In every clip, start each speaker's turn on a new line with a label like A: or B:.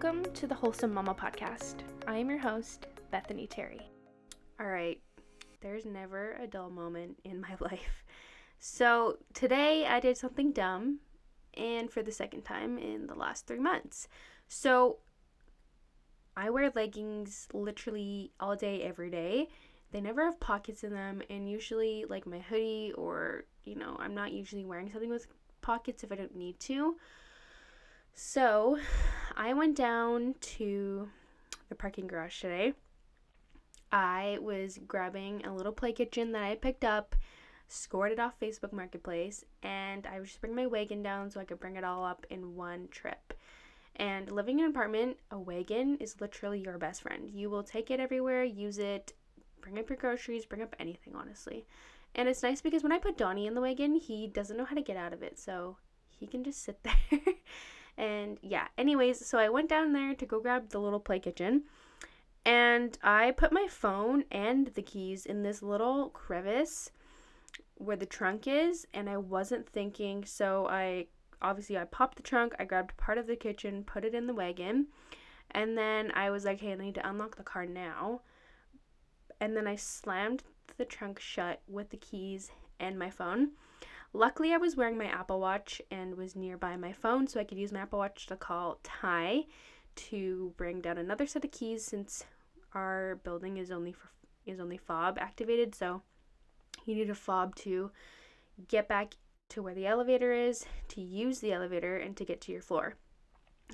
A: Welcome to the Wholesome Mama podcast. I am your host, Bethany Terry. All right, there's never a dull moment in my life. So, today I did something dumb, and for the second time in the last three months. So, I wear leggings literally all day, every day. They never have pockets in them, and usually, like my hoodie, or you know, I'm not usually wearing something with pockets if I don't need to. So, I went down to the parking garage today. I was grabbing a little play kitchen that I picked up, scored it off Facebook Marketplace, and I was just bringing my wagon down so I could bring it all up in one trip. And living in an apartment, a wagon is literally your best friend. You will take it everywhere, use it, bring up your groceries, bring up anything, honestly. And it's nice because when I put Donnie in the wagon, he doesn't know how to get out of it, so he can just sit there. And yeah, anyways, so I went down there to go grab the little play kitchen. And I put my phone and the keys in this little crevice where the trunk is, and I wasn't thinking, so I obviously I popped the trunk, I grabbed part of the kitchen, put it in the wagon, and then I was like, hey, I need to unlock the car now. And then I slammed the trunk shut with the keys and my phone. Luckily, I was wearing my Apple Watch and was nearby my phone, so I could use my Apple Watch to call Ty to bring down another set of keys since our building is only for is only fob activated, so you need a fob to get back to where the elevator is, to use the elevator, and to get to your floor.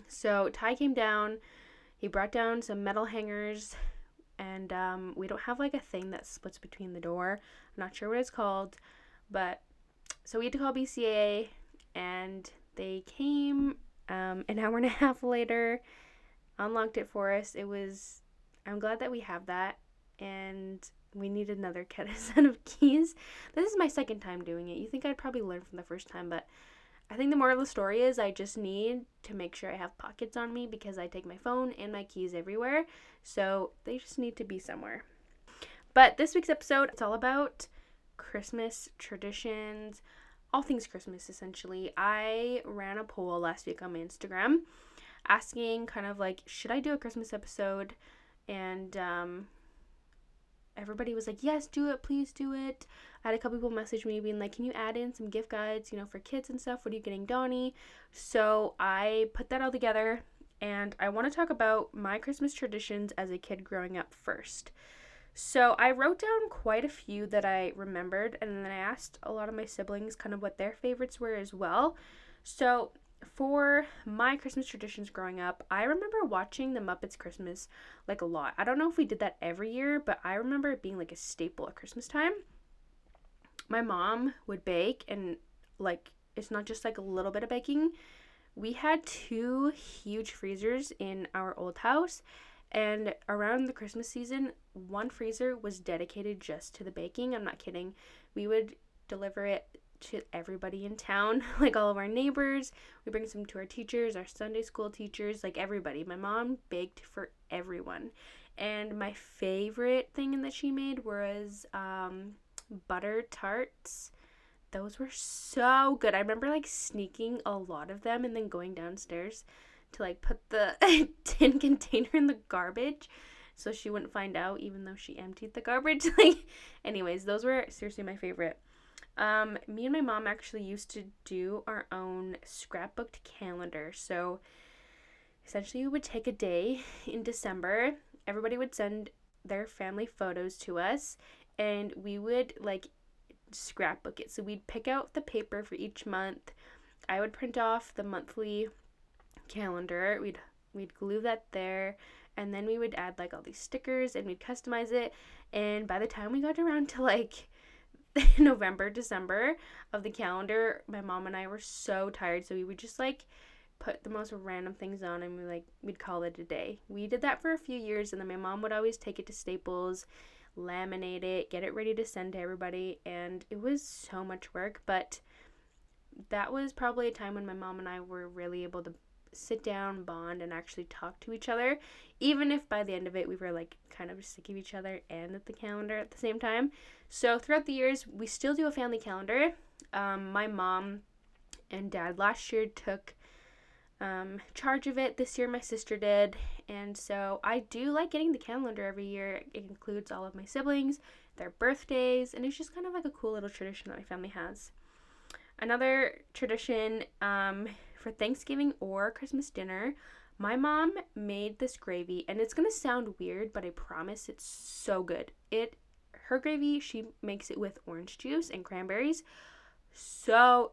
A: So Ty came down. He brought down some metal hangers, and um, we don't have like a thing that splits between the door. I'm not sure what it's called, but so we had to call BCA, and they came um, an hour and a half later, unlocked it for us. It was. I'm glad that we have that, and we need another set of keys. This is my second time doing it. You think I'd probably learn from the first time, but I think the moral of the story is I just need to make sure I have pockets on me because I take my phone and my keys everywhere. So they just need to be somewhere. But this week's episode, it's all about Christmas traditions, all things Christmas essentially. I ran a poll last week on my Instagram asking kind of like, should I do a Christmas episode? And um, everybody was like, yes, do it, please do it. I had a couple people message me being like, can you add in some gift guides, you know, for kids and stuff? What are you getting Donnie? So I put that all together and I want to talk about my Christmas traditions as a kid growing up first. So I wrote down quite a few that I remembered and then I asked a lot of my siblings kind of what their favorites were as well. So for my Christmas traditions growing up, I remember watching The Muppets Christmas like a lot. I don't know if we did that every year, but I remember it being like a staple at Christmas time. My mom would bake, and like it's not just like a little bit of baking. We had two huge freezers in our old house, and around the Christmas season, one freezer was dedicated just to the baking. I'm not kidding. We would deliver it to everybody in town, like all of our neighbors. We bring some to our teachers, our Sunday school teachers, like everybody. My mom baked for everyone. And my favorite thing that she made was um, butter tarts. Those were so good. I remember like sneaking a lot of them and then going downstairs to like put the tin container in the garbage so she wouldn't find out even though she emptied the garbage. like anyways, those were seriously my favorite. Um, me and my mom actually used to do our own scrapbooked calendar. So essentially, we would take a day in December, everybody would send their family photos to us, and we would like scrapbook it. So we'd pick out the paper for each month. I would print off the monthly calendar. We'd we'd glue that there and then we would add like all these stickers and we'd customize it and by the time we got around to like November, December of the calendar, my mom and I were so tired, so we would just like put the most random things on and we like we'd call it a day. We did that for a few years and then my mom would always take it to Staples, laminate it, get it ready to send to everybody and it was so much work, but that was probably a time when my mom and I were really able to sit down, bond, and actually talk to each other, even if by the end of it we were like kind of sick of each other and at the calendar at the same time. So throughout the years, we still do a family calendar. Um, my mom and dad last year took um, charge of it. This year, my sister did. And so I do like getting the calendar every year. It includes all of my siblings, their birthdays, and it's just kind of like a cool little tradition that my family has. Another tradition um, for Thanksgiving or Christmas dinner, my mom made this gravy, and it's gonna sound weird, but I promise it's so good. It her gravy, she makes it with orange juice and cranberries. So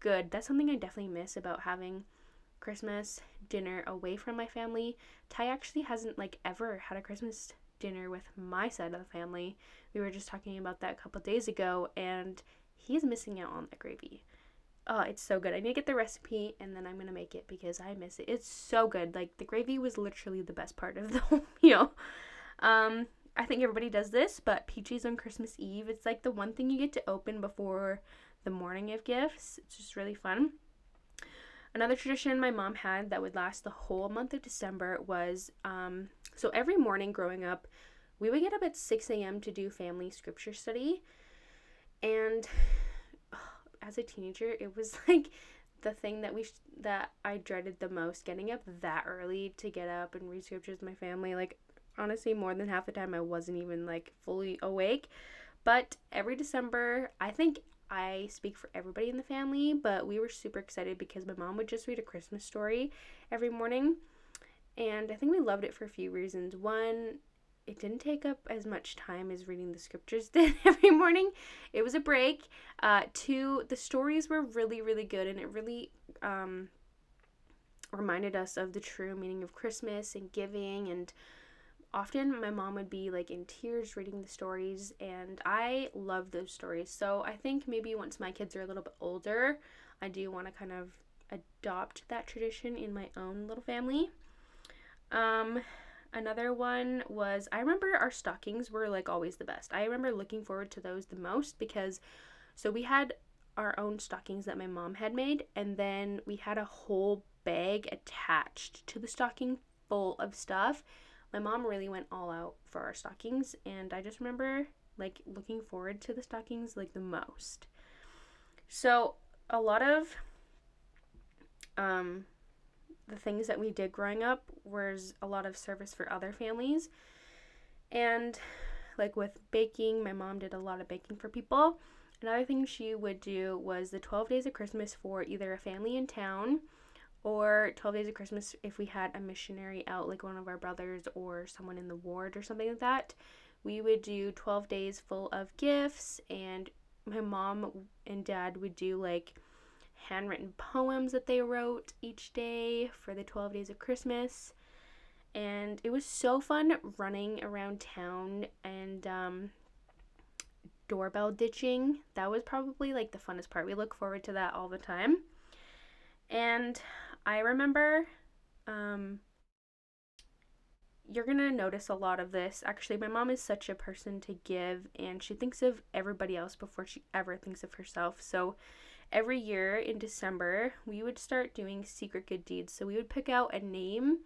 A: good. That's something I definitely miss about having Christmas dinner away from my family. Ty actually hasn't like ever had a Christmas dinner with my side of the family. We were just talking about that a couple days ago and he's missing out on the gravy. Oh, it's so good. I need to get the recipe and then I'm gonna make it because I miss it. It's so good. Like the gravy was literally the best part of the whole meal. Um, I think everybody does this, but peaches on Christmas Eve, it's like the one thing you get to open before the morning of gifts. It's just really fun. Another tradition my mom had that would last the whole month of December was um, so every morning growing up, we would get up at 6 a.m. to do family scripture study. And as a teenager, it was like the thing that we sh- that I dreaded the most getting up that early to get up and read scriptures with my family. Like honestly, more than half the time I wasn't even like fully awake. But every December, I think I speak for everybody in the family, but we were super excited because my mom would just read a Christmas story every morning. And I think we loved it for a few reasons. One, it didn't take up as much time as reading the scriptures did every morning. It was a break. Uh, two, the stories were really, really good, and it really um, reminded us of the true meaning of Christmas and giving. And often my mom would be like in tears reading the stories, and I love those stories. So I think maybe once my kids are a little bit older, I do want to kind of adopt that tradition in my own little family. Um, Another one was I remember our stockings were like always the best. I remember looking forward to those the most because so we had our own stockings that my mom had made and then we had a whole bag attached to the stocking full of stuff. My mom really went all out for our stockings and I just remember like looking forward to the stockings like the most. So a lot of um the things that we did growing up was a lot of service for other families. And like with baking, my mom did a lot of baking for people. Another thing she would do was the 12 days of Christmas for either a family in town or 12 days of Christmas if we had a missionary out, like one of our brothers or someone in the ward or something like that. We would do 12 days full of gifts, and my mom and dad would do like handwritten poems that they wrote each day for the 12 days of Christmas. And it was so fun running around town and um, doorbell ditching. That was probably like the funnest part. We look forward to that all the time. And I remember um, you're going to notice a lot of this. Actually, my mom is such a person to give, and she thinks of everybody else before she ever thinks of herself. So every year in December, we would start doing secret good deeds. So we would pick out a name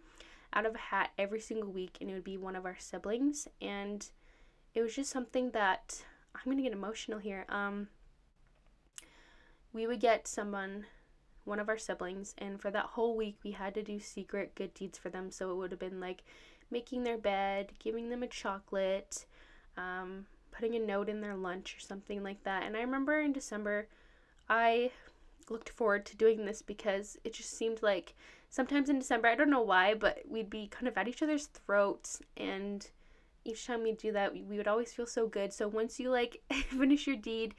A: out of a hat every single week, and it would be one of our siblings. And it was just something that I'm gonna get emotional here. Um, we would get someone, one of our siblings, and for that whole week, we had to do secret good deeds for them. So it would have been like making their bed, giving them a chocolate, um, putting a note in their lunch or something like that. And I remember in December, I looked forward to doing this because it just seemed like sometimes in December, I don't know why, but we'd be kind of at each other's throats and each time we do that, we, we would always feel so good. So once you like finish your deed,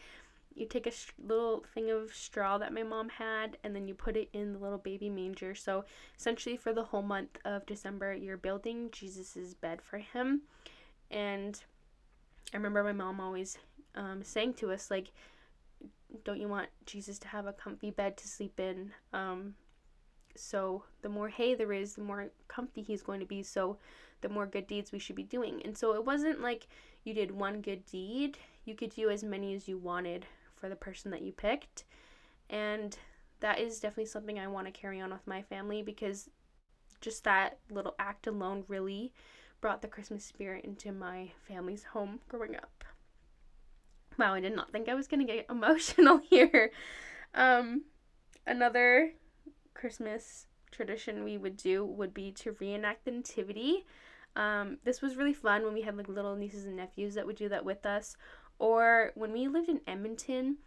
A: you take a sh- little thing of straw that my mom had and then you put it in the little baby manger. So essentially for the whole month of December, you're building Jesus's bed for him. And I remember my mom always um, saying to us like don't you want Jesus to have a comfy bed to sleep in? Um, so the more hay there is, the more comfy he's going to be. So the more good deeds we should be doing. And so it wasn't like you did one good deed, you could do as many as you wanted for the person that you picked. And that is definitely something I want to carry on with my family because just that little act alone really brought the Christmas spirit into my family's home growing up. Wow, I did not think I was to get emotional here. Um, another Christmas tradition we would do would be to reenact the nativity. Um, this was really fun when we had like little nieces and nephews that would do that with us. Or when we lived in Edmonton,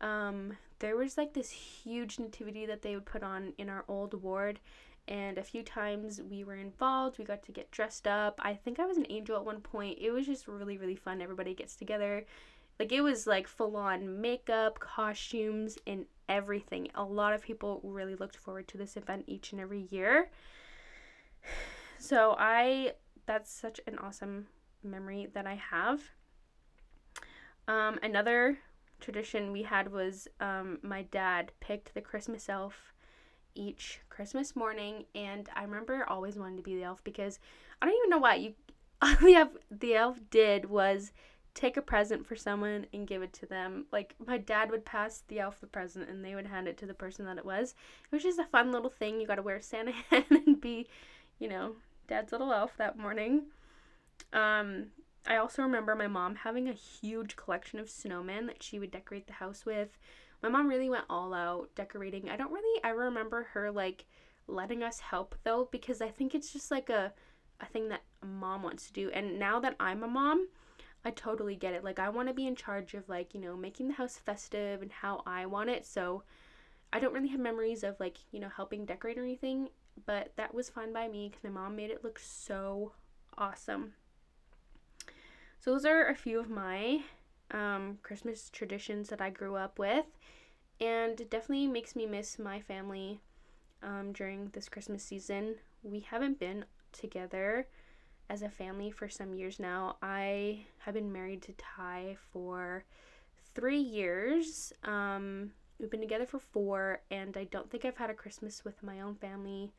A: um, there was like this huge nativity that they would put on in our old ward. And a few times we were involved. We got to get dressed up. I think I was an angel at one point. It was just really, really fun. Everybody gets together. Like it was like full on makeup, costumes, and everything. A lot of people really looked forward to this event each and every year. So I that's such an awesome memory that I have. Um, another tradition we had was um, my dad picked the Christmas elf each Christmas morning, and I remember always wanting to be the elf because I don't even know why you all the elf, the elf did was take a present for someone and give it to them. Like my dad would pass the elf the present and they would hand it to the person that it was. It was just a fun little thing. You got to wear Santa hat and be, you know, dad's little elf that morning. Um, I also remember my mom having a huge collection of snowmen that she would decorate the house with. My mom really went all out decorating. I don't really ever remember her like letting us help though because I think it's just like a a thing that mom wants to do. And now that I'm a mom, I totally get it. Like I want to be in charge of like, you know, making the house festive and how I want it. So I don't really have memories of like, you know, helping decorate or anything, but that was fun by me cuz my mom made it look so awesome. So those are a few of my um, Christmas traditions that I grew up with, and it definitely makes me miss my family um, during this Christmas season. We haven't been together as a family for some years now. I have been married to Ty for three years. Um, we've been together for four, and I don't think I've had a Christmas with my own family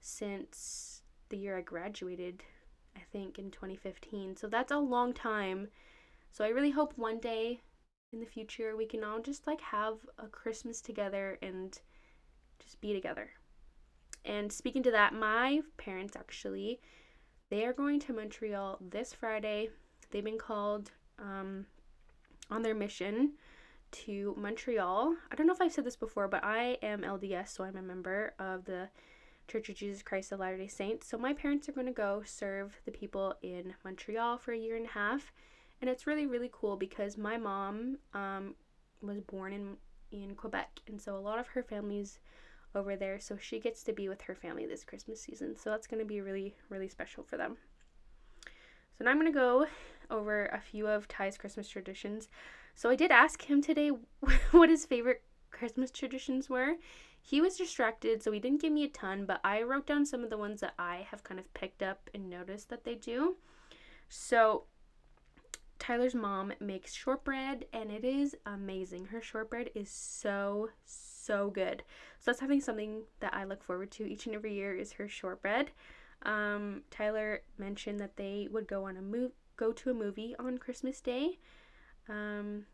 A: since the year I graduated I think, in 2015. So that's a long time. So I really hope one day in the future we can all just like have a Christmas together and just be together. And speaking to that, my parents actually, they are going to Montreal this Friday. They've been called um, on their mission to Montreal. I don't know if I've said this before, but I am LDS, so I'm a member of the Church of Jesus Christ of Latter day Saints. So my parents are going to go serve the people in Montreal for a year and a half. And it's really, really cool because my mom um, was born in, in Quebec. And so a lot of her family's over there. So she gets to be with her family this Christmas season. So that's going to be really, really special for them. So now I'm going to go over a few of Ty's Christmas traditions. So I did ask him today what his favorite Christmas traditions were. He was distracted, so he didn't give me a ton, but I wrote down some of the ones that I have kind of picked up and noticed that they do. So, Tyler's mom makes shortbread and it is amazing. Her shortbread is so so good. So that's having something that I look forward to each and every year is her shortbread. Um, Tyler mentioned that they would go on a move go to a movie on Christmas Day. Um,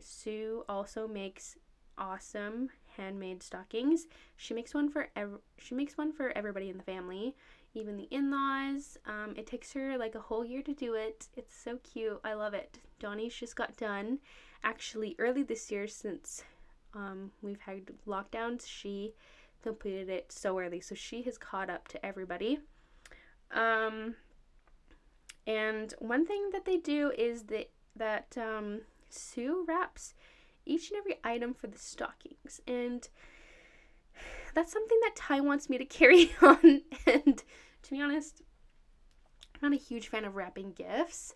A: Sue also makes awesome handmade stockings. She makes one for ev- she makes one for everybody in the family, even the in-laws. Um, it takes her like a whole year to do it. It's so cute. I love it. Donnie's just got done actually early this year since um, we've had lockdowns. She completed it so early, so she has caught up to everybody. Um, and one thing that they do is that that um, Sue wraps each and every item for the stockings. And that's something that Ty wants me to carry on. and to be honest, I'm not a huge fan of wrapping gifts.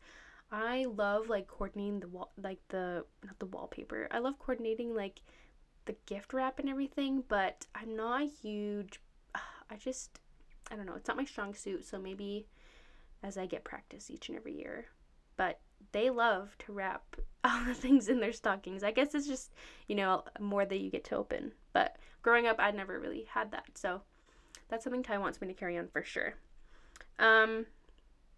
A: I love like coordinating the wall, like the not the wallpaper. I love coordinating like the gift wrap and everything, but I'm not a huge. I just, I don't know. It's not my strong suit, so maybe as I get practice each and every year. But they love to wrap all the things in their stockings. I guess it's just, you know, more that you get to open. But growing up, I'd never really had that. So that's something Ty wants me to carry on for sure. Um,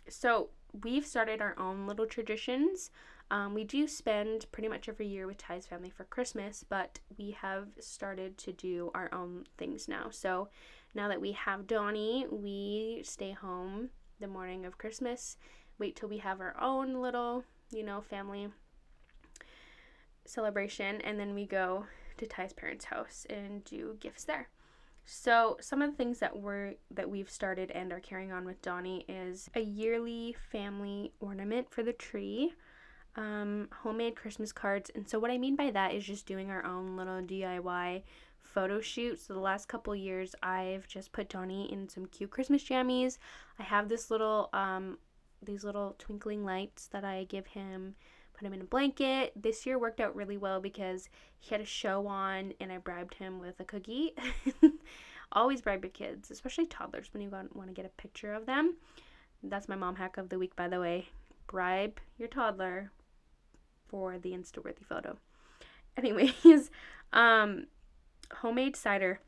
A: so we've started our own little traditions. Um, we do spend pretty much every year with Ty's family for Christmas, but we have started to do our own things now. So now that we have Donnie, we stay home the morning of Christmas wait till we have our own little, you know, family celebration, and then we go to Ty's parents' house and do gifts there. So some of the things that we're that we've started and are carrying on with Donnie is a yearly family ornament for the tree, um, homemade Christmas cards, and so what I mean by that is just doing our own little DIY photo shoot. So the last couple years, I've just put Donnie in some cute Christmas jammies. I have this little um, these little twinkling lights that I give him put him in a blanket. This year worked out really well because he had a show on and I bribed him with a cookie. Always bribe your kids, especially toddlers, when you want to get a picture of them. That's my mom hack of the week, by the way. Bribe your toddler for the Instaworthy photo. Anyways, um, homemade cider.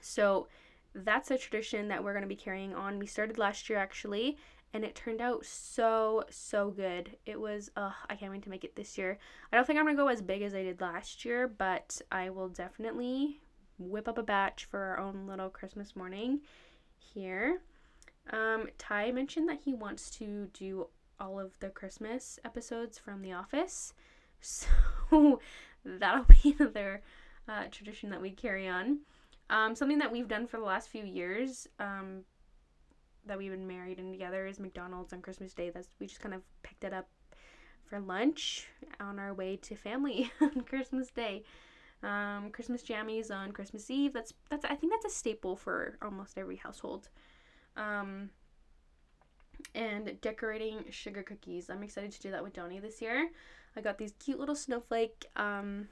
A: So that's a tradition that we're going to be carrying on. We started last year actually, and it turned out so so good. It was I can't wait to make it this year. I don't think I'm gonna go as big as I did last year, but I will definitely whip up a batch for our own little Christmas morning here. Um, Ty mentioned that he wants to do all of the Christmas episodes from The Office, so that'll be another uh, tradition that we carry on. Um, something that we've done for the last few years, um, that we've been married and together is McDonald's on Christmas Day. That's we just kind of picked it up for lunch on our way to family on Christmas Day. Um, Christmas jammies on Christmas Eve. That's that's I think that's a staple for almost every household. Um, and decorating sugar cookies. I'm excited to do that with Donnie this year. I got these cute little snowflake um,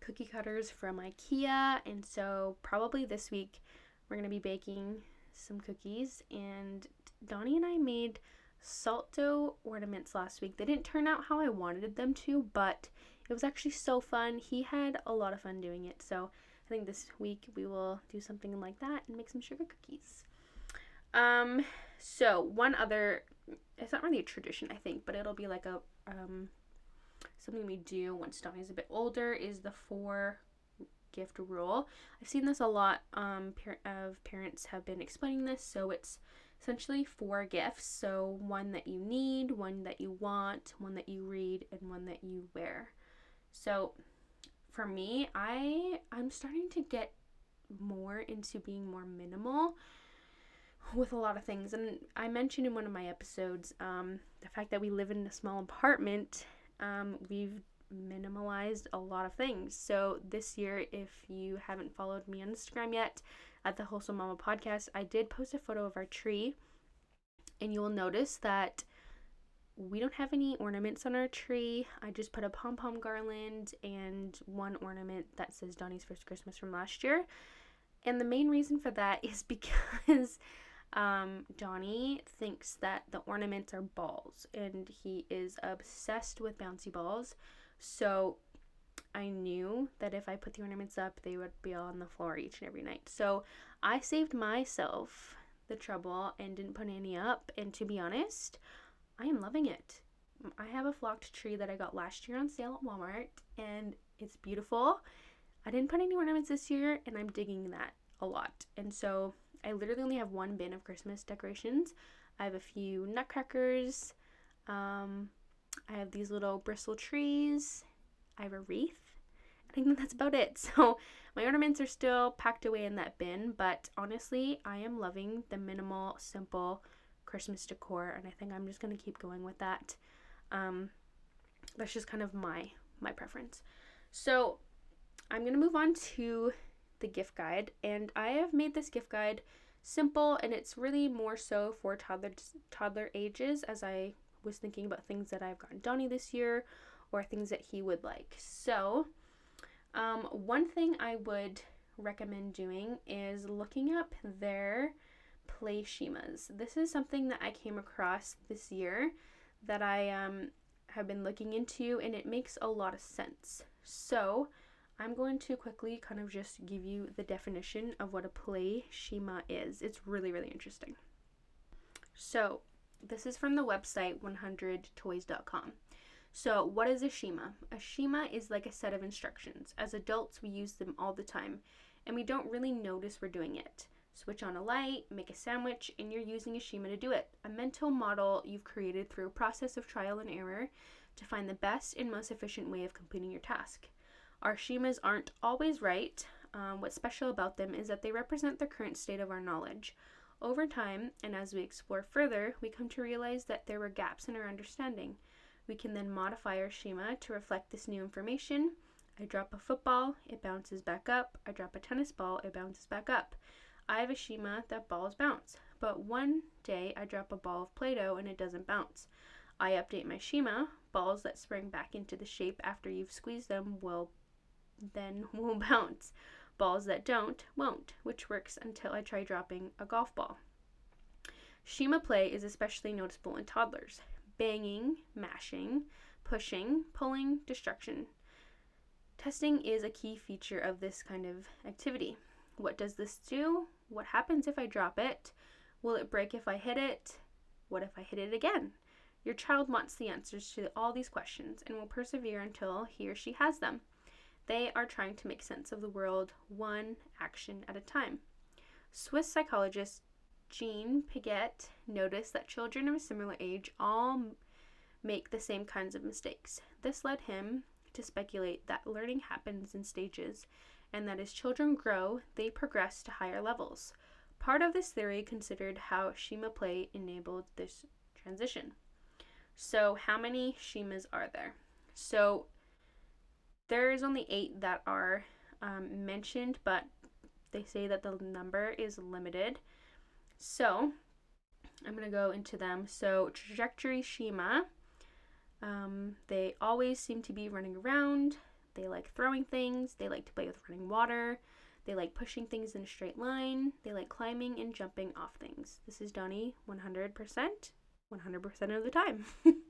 A: cookie cutters from IKEA, and so probably this week we're gonna be baking some cookies, and Donnie and I made salt dough ornaments last week. They didn't turn out how I wanted them to, but it was actually so fun. He had a lot of fun doing it. So I think this week we will do something like that and make some sugar cookies. Um, so one other, it's not really a tradition, I think, but it'll be like a um, something we do once Donnie's a bit older is the four gift rule. I've seen this a lot um, par- of parents have been explaining this. So it's essentially four gifts. So one that you need, one that you want, one that you read, and one that you wear. So for me, I I'm starting to get more into being more minimal with a lot of things. And I mentioned in one of my episodes um, the fact that we live in a small apartment. Um, we've minimalized a lot of things. So this year, if you haven't followed me on Instagram yet at the Wholesome Mama podcast, I did post a photo of our tree, and you will notice that we don't have any ornaments on our tree. I just put a pom pom garland and one ornament that says Donnie's First Christmas from last year. And the main reason for that is because um, Donnie thinks that the ornaments are balls and he is obsessed with bouncy balls. So I knew that if I put the ornaments up, they would be on the floor each and every night. So I saved myself the trouble and didn't put any up. And to be honest, I am loving it. I have a flocked tree that I got last year on sale at Walmart, and it's beautiful. I didn't put any ornaments this year, and I'm digging that a lot. And so I literally only have one bin of Christmas decorations. I have a few nutcrackers, um, I have these little bristle trees. I have a wreath. I think that's about it. So my ornaments are still packed away in that bin, but honestly, I am loving the minimal, simple Christmas decor, and I think I'm just gonna keep going with that. Um, that's just kind of my my preference. So I'm gonna move on to the gift guide, and I have made this gift guide simple, and it's really more so for toddler toddler ages as I was thinking about things that I've gotten Donnie this year or things that he would like. So, um, one thing I would recommend doing is looking up their play schemas. This is something that I came across this year that I um, have been looking into, and it makes a lot of sense. So, I'm going to quickly kind of just give you the definition of what a play schema is. It's really, really interesting. So, this is from the website 100toys.com. So, what is a schema? A schema is like a set of instructions. As adults, we use them all the time, and we don't really notice we're doing it. Switch on a light, make a sandwich, and you're using a schema to do it. A mental model you've created through a process of trial and error to find the best and most efficient way of completing your task. Our schemas aren't always right. um, what's special about them is that they represent the current state of our knowledge. Over time, and as we explore further, we come to realize that there were gaps in our understanding. We can then modify our schema to reflect this new information. I drop a football, it bounces back up. I drop a tennis ball, it bounces back up. I have a schema that balls bounce, but one day I drop a ball of Play Doh and it doesn't bounce. I update my schema. Balls that spring back into the shape after you've squeezed them will then will bounce. Balls that don't won't, which works until I try dropping a golf ball. Schema play is especially noticeable in toddlers. Banging, mashing, pushing, pulling, destruction. Testing is a key feature of this kind of activity. What does this do? What happens if I drop it? Will it break if I hit it? What if I hit it again? Your child wants the answers to all these questions and will persevere until he or she has them. They are trying to make sense of the world one action at a time. Swiss psychologist Jean Piaget noticed that children of a similar age all make the same kinds of mistakes. This led him to speculate that learning happens in stages and that as children grow, they progress to higher levels. Part of this theory considered how Schema play enabled this transition. So, how many schemas are there? So, there's only eight that are um, mentioned, but they say that the number is limited. So, I'm going to go into them. So, trajectory schema, um, they always seem to be running around. They like throwing things. They like to play with running water. They like pushing things in a straight line. They like climbing and jumping off things. This is Donnie 100%. 100% of the time.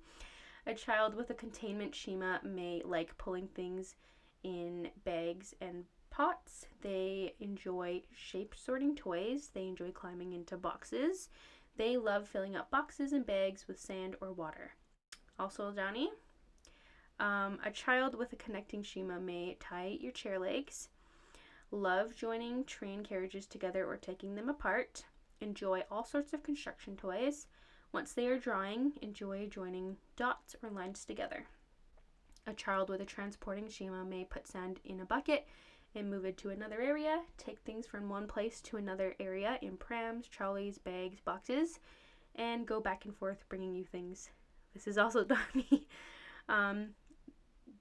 A: a child with a containment schema may like pulling things in bags and pots. They enjoy shape sorting toys. They enjoy climbing into boxes. They love filling up boxes and bags with sand or water. Also, Donnie, um, a child with a connecting schema may tie your chair legs, love joining train carriages together or taking them apart, enjoy all sorts of construction toys, once they are drawing, enjoy joining dots or lines together. A child with a transporting schema may put sand in a bucket and move it to another area, take things from one place to another area in prams, trolleys, bags, boxes, and go back and forth bringing you things. This is also Donnie. um,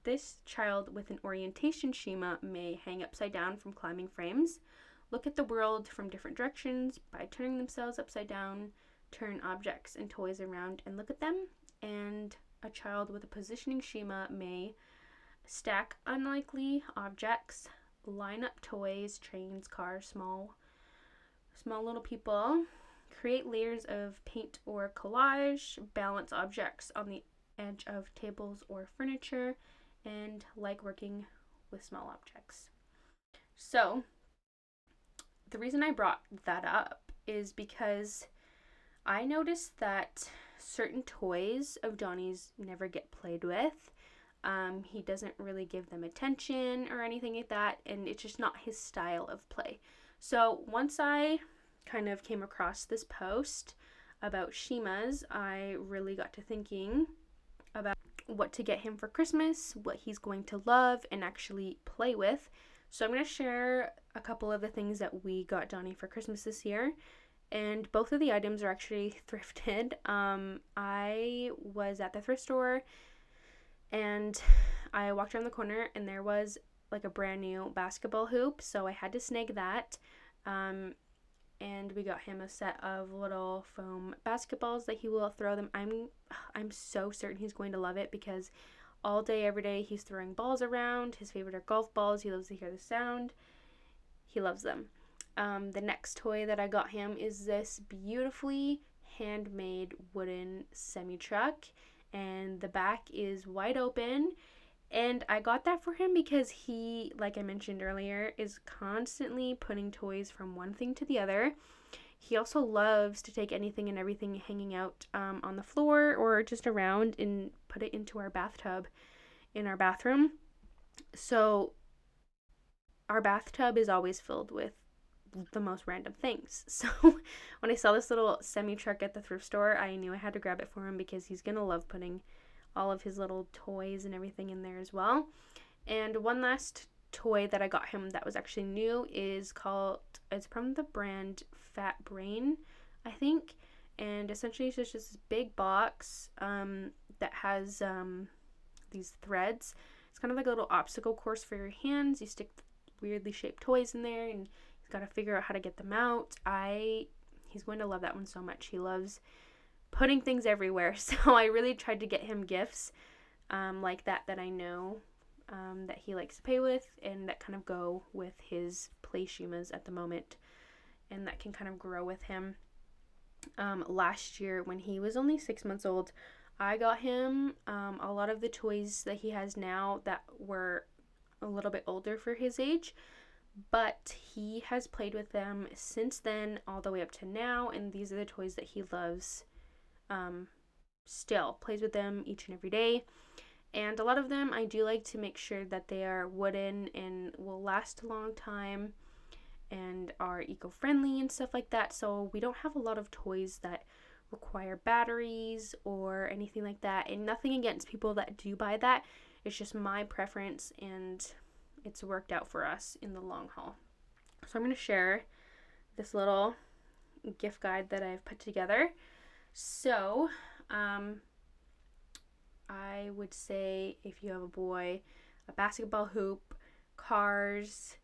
A: this child with an orientation schema may hang upside down from climbing frames, look at the world from different directions by turning themselves upside down, turn objects and toys around and look at them, and a child with a positioning schema may stack unlikely objects, line up toys, trains, cars, small small little people, create layers of paint or collage, balance objects on the edge of tables or furniture, and like working with small objects. So, the reason I brought that up is because I noticed that certain toys of Donnie's never get played with. Um, he doesn't really give them attention or anything like that, and it's just not his style of play. So once I kind of came across this post about schemas, I really got to thinking about what to get him for Christmas, what he's going to love and actually play with. So I'm going to share a couple of the things that we got Donnie for Christmas this year and both of the items are actually thrifted. Um, I was at the thrift store and I walked around the corner and there was like a brand new basketball hoop, so I had to snag that. Um, and we got him a set of little foam basketballs that he will throw them. I'm I'm so certain he's going to love it because all day every day he's throwing balls around. His favorite are golf balls. He loves to hear the sound. He loves them. Um, the next toy that I got him is this beautifully handmade wooden semi truck, and the back is wide open. And I got that for him because he, like I mentioned earlier, is constantly putting toys from one thing to the other. He also loves to take anything and everything hanging out um, on the floor or just around and put it into our bathtub in our bathroom. So, our bathtub is always filled with the most random things. So when I saw this little semi truck at the thrift store, I knew I had to grab it for him because he's gonna love putting all of his little toys and everything in there as well. And one last toy that I got him that was actually new is called, it's from the brand Fat Brain, I think. And essentially, it's just this big box um, that has um, these threads. It's kind of like a little obstacle course for your hands. You stick weirdly shaped toys in there, and got to figure out how to get them out. I he's going to love that one so much. He loves putting things everywhere. So I really tried to get him gifts um, like that that I know um, that he likes to play with and that kind of go with his play schemas at the moment and that can kind of grow with him. Um, last year, when he was only six months old, I got him um, a lot of the toys that he has now that were a little bit older for his age but he has played with them since then all the way up to now and these are the toys that he loves um, still plays with them each and every day. And a lot of them i do like to make sure that they are wooden and will last a long time and are eco-friendly and stuff like that. So we don't have a lot of toys that require batteries or anything like that and nothing against people that do buy that. It's just my preference and it's worked out for us in the long haul. So I'm going to share this little gift guide that I've put together. So, um, I would say if you have a boy, a basketball hoop, cars,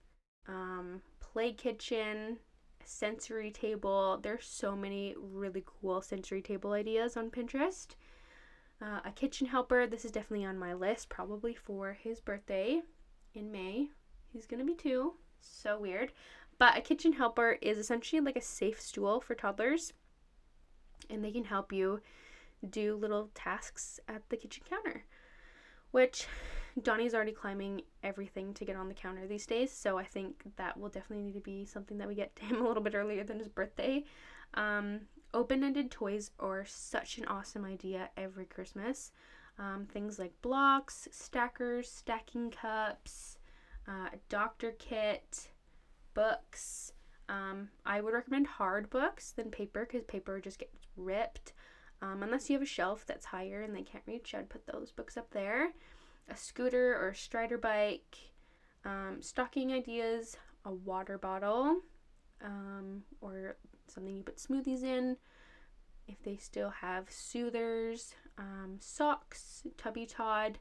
A: um, play kitchen, sensory table. There's so many really cool sensory table ideas on Pinterest. Uh, a kitchen helper. This is definitely on my list, probably for his birthday in May. He's gonna be two. So weird. But a kitchen helper is essentially like a safe stool for toddlers, and they can help you do little tasks at the kitchen counter. Which Donnie's already climbing everything to get on the counter these days, so I think that will definitely need to be something that we get to him a little bit earlier than his birthday. Um, Open ended toys are such an awesome idea every Christmas. Um, things like blocks, stackers, stacking cups, uh, doctor kit, books. Um, I would recommend hard books than paper because paper just gets ripped. Um, unless you have a shelf that's higher and they can't reach, I'd put those books up there. A scooter or a strider bike, um, stocking ideas, a water bottle, um, or something you put smoothies in. If they still have soothers, um, socks, Tubby Todd.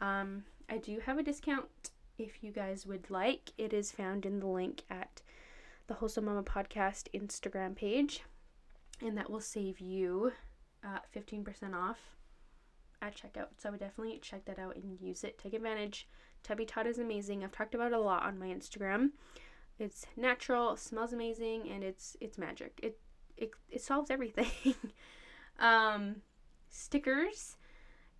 A: Um, I do have a discount if you guys would like. It is found in the link at the Wholesome Mama Podcast Instagram page, and that will save you uh, 15% off at checkout. So I would definitely check that out and use it. Take advantage. Tubby Todd is amazing. I've talked about it a lot on my Instagram. It's natural, smells amazing, and it's it's magic. It it, it solves everything. um, stickers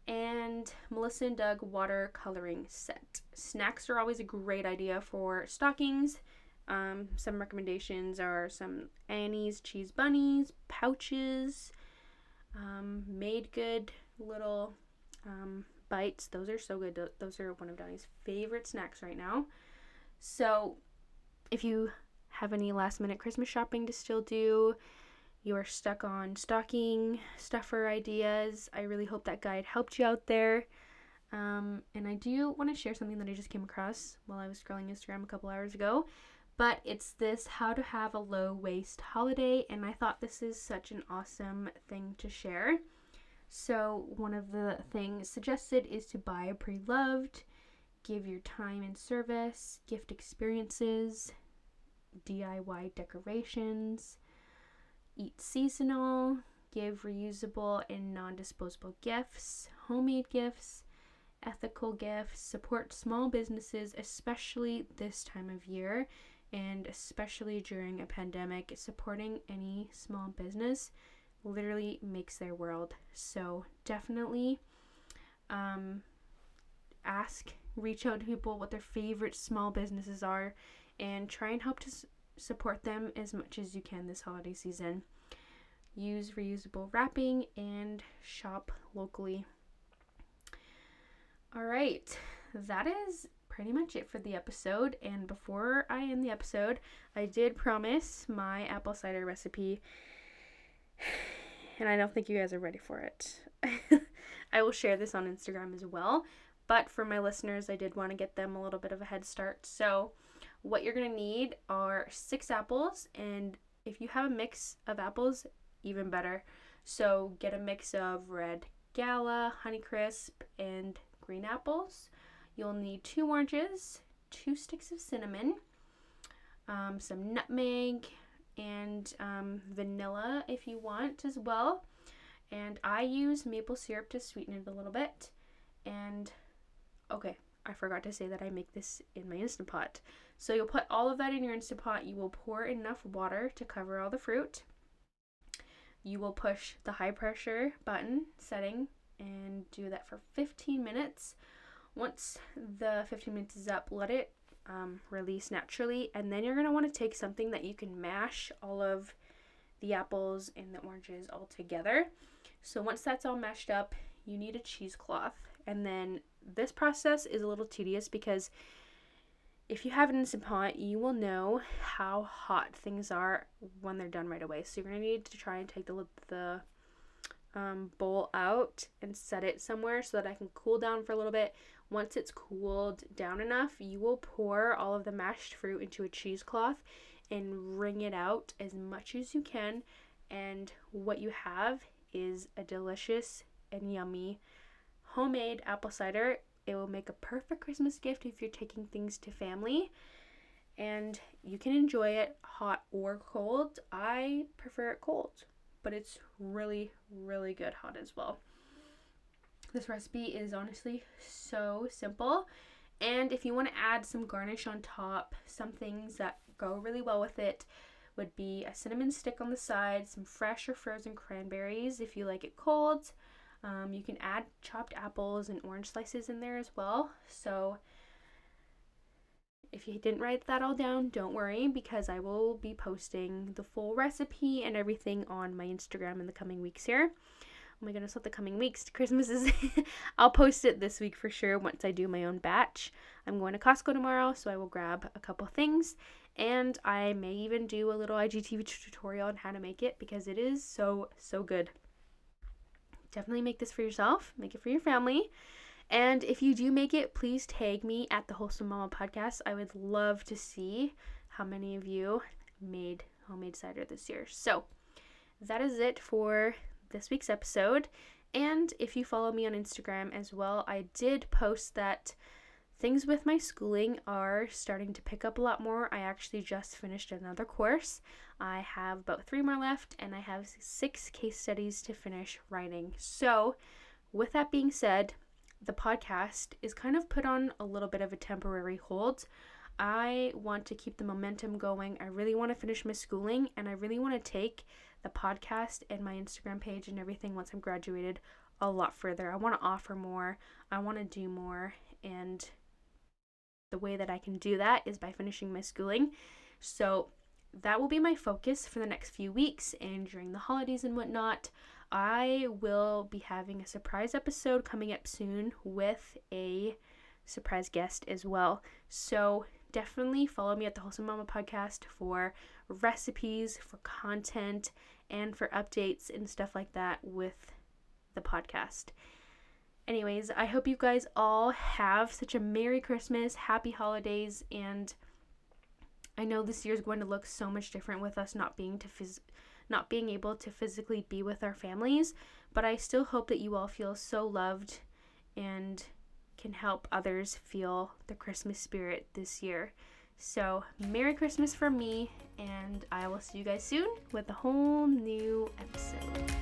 A: and Melissa and Doug watercoloring set. Snacks are always a great idea for stockings. Um, some recommendations are some Annie's cheese bunnies, pouches, um, MadeGood little um, bites. Those are so good. Those are one of Donnie's favorite snacks right now. So if you have any last minute Christmas shopping to still do, you are stuck on stocking stuffer ideas, I really hope that guide helped you out there. Um, and I do want to share something that I just came across while I was scrolling Instagram a couple hours ago. But it's this how to have a low waste holiday, and I thought this is such an awesome thing to share. So, one of the things suggested is to buy a pre loved, give your time and service, gift experiences, DIY decorations, eat seasonal, give reusable and non disposable gifts, homemade gifts, ethical gifts, support small businesses, especially this time of year and especially during a pandemic. Supporting any small business literally makes their world. So, definitely um, ask, reach out to people what their favorite small businesses are, and try and help to support them as much as you can this holiday season. Use reusable wrapping and shop locally. All right, that is pretty much it for the episode. And before I end the episode, I did promise my apple cider recipe, and I don't think you guys are ready for it. I will share this on Instagram as well. but for my listeners, I did want to get them a little bit of a head start. So, what you're going to need are six apples, and if you have a mix of apples, even better. So, get a mix of red gala, Honeycrisp, and green apples. You'll need two oranges, two sticks of cinnamon, um, some nutmeg, and um, vanilla if you want as well. And I use maple syrup to sweeten it a little bit. And okay, I forgot to say that I make this in my Instant Pot. So you'll put all of that in your Instant Pot. You will pour enough water to cover all the fruit. You will push the high pressure button setting and do that for 15 minutes. Once the 15 minutes is up, let it um, release naturally, and then you're going to want to take something that you can mash all of the apples and the oranges all together. So once that's all mashed up, you need a cheesecloth. And then this process is a little tedious because if you have an instant pot, you will know how hot things are when they're done right away. So you're gonna need to try and take the the um, bowl out and set it somewhere so that I can cool down for a little bit. Once it's cooled down enough, you will pour all of the mashed fruit into a cheesecloth and wring it out as much as you can. And what you have is a delicious and yummy homemade apple cider. It will make a perfect Christmas gift if you're taking things to family. And you can enjoy it hot or cold. I prefer it cold, but it's really, really good hot as well. This recipe is honestly so simple. And if you want to add some garnish on top, some things that go really well with it would be a cinnamon stick on the side, some fresh or frozen cranberries if you like it cold. Um, you can add chopped apples and orange slices in there as well. So if you didn't write that all down, don't worry because I will be posting the full recipe and everything on my Instagram in the coming weeks here. Oh my goodness, what the coming weeks? Christmas is. I'll post it this week for sure once I do my own batch. I'm going to Costco tomorrow, so I will grab a couple things and I may even do a little IGTV tutorial on how to make it because it is so, so good. Definitely make this for yourself, make it for your family. And if you do make it, please tag me at the Wholesome Mama podcast. I would love to see how many of you made homemade cider this year. So that is it for this week's episode. And if you follow me on Instagram as well, I did post that things with my schooling are starting to pick up a lot more. I actually just finished another course. I have about three more left, and I have six case studies to finish writing. So, with that being said, the podcast is kind of put on a little bit of a temporary hold. I want to keep the momentum going. I really want to finish my schooling, and I really want to take the podcast and my Instagram page and everything once I'm graduated a lot further. I want to offer more, I want to do more, and the way that I can do that is by finishing my schooling. So that will be my focus for the next few weeks and during the holidays and whatnot. I will be having a surprise episode coming up soon with a surprise guest as well. So definitely follow me at the Wholesome Mama podcast for recipes, for content, and for updates and stuff like that with the podcast. Anyways, I hope you guys all have such a Merry Christmas, Happy Holidays, and I know this year is going to look so much different with us not being to phys- not being able to physically be with our families, but I still hope that you all feel so loved and can help others feel the Christmas spirit this year. So, Merry Christmas from me, and I will see you guys soon with a whole new episode.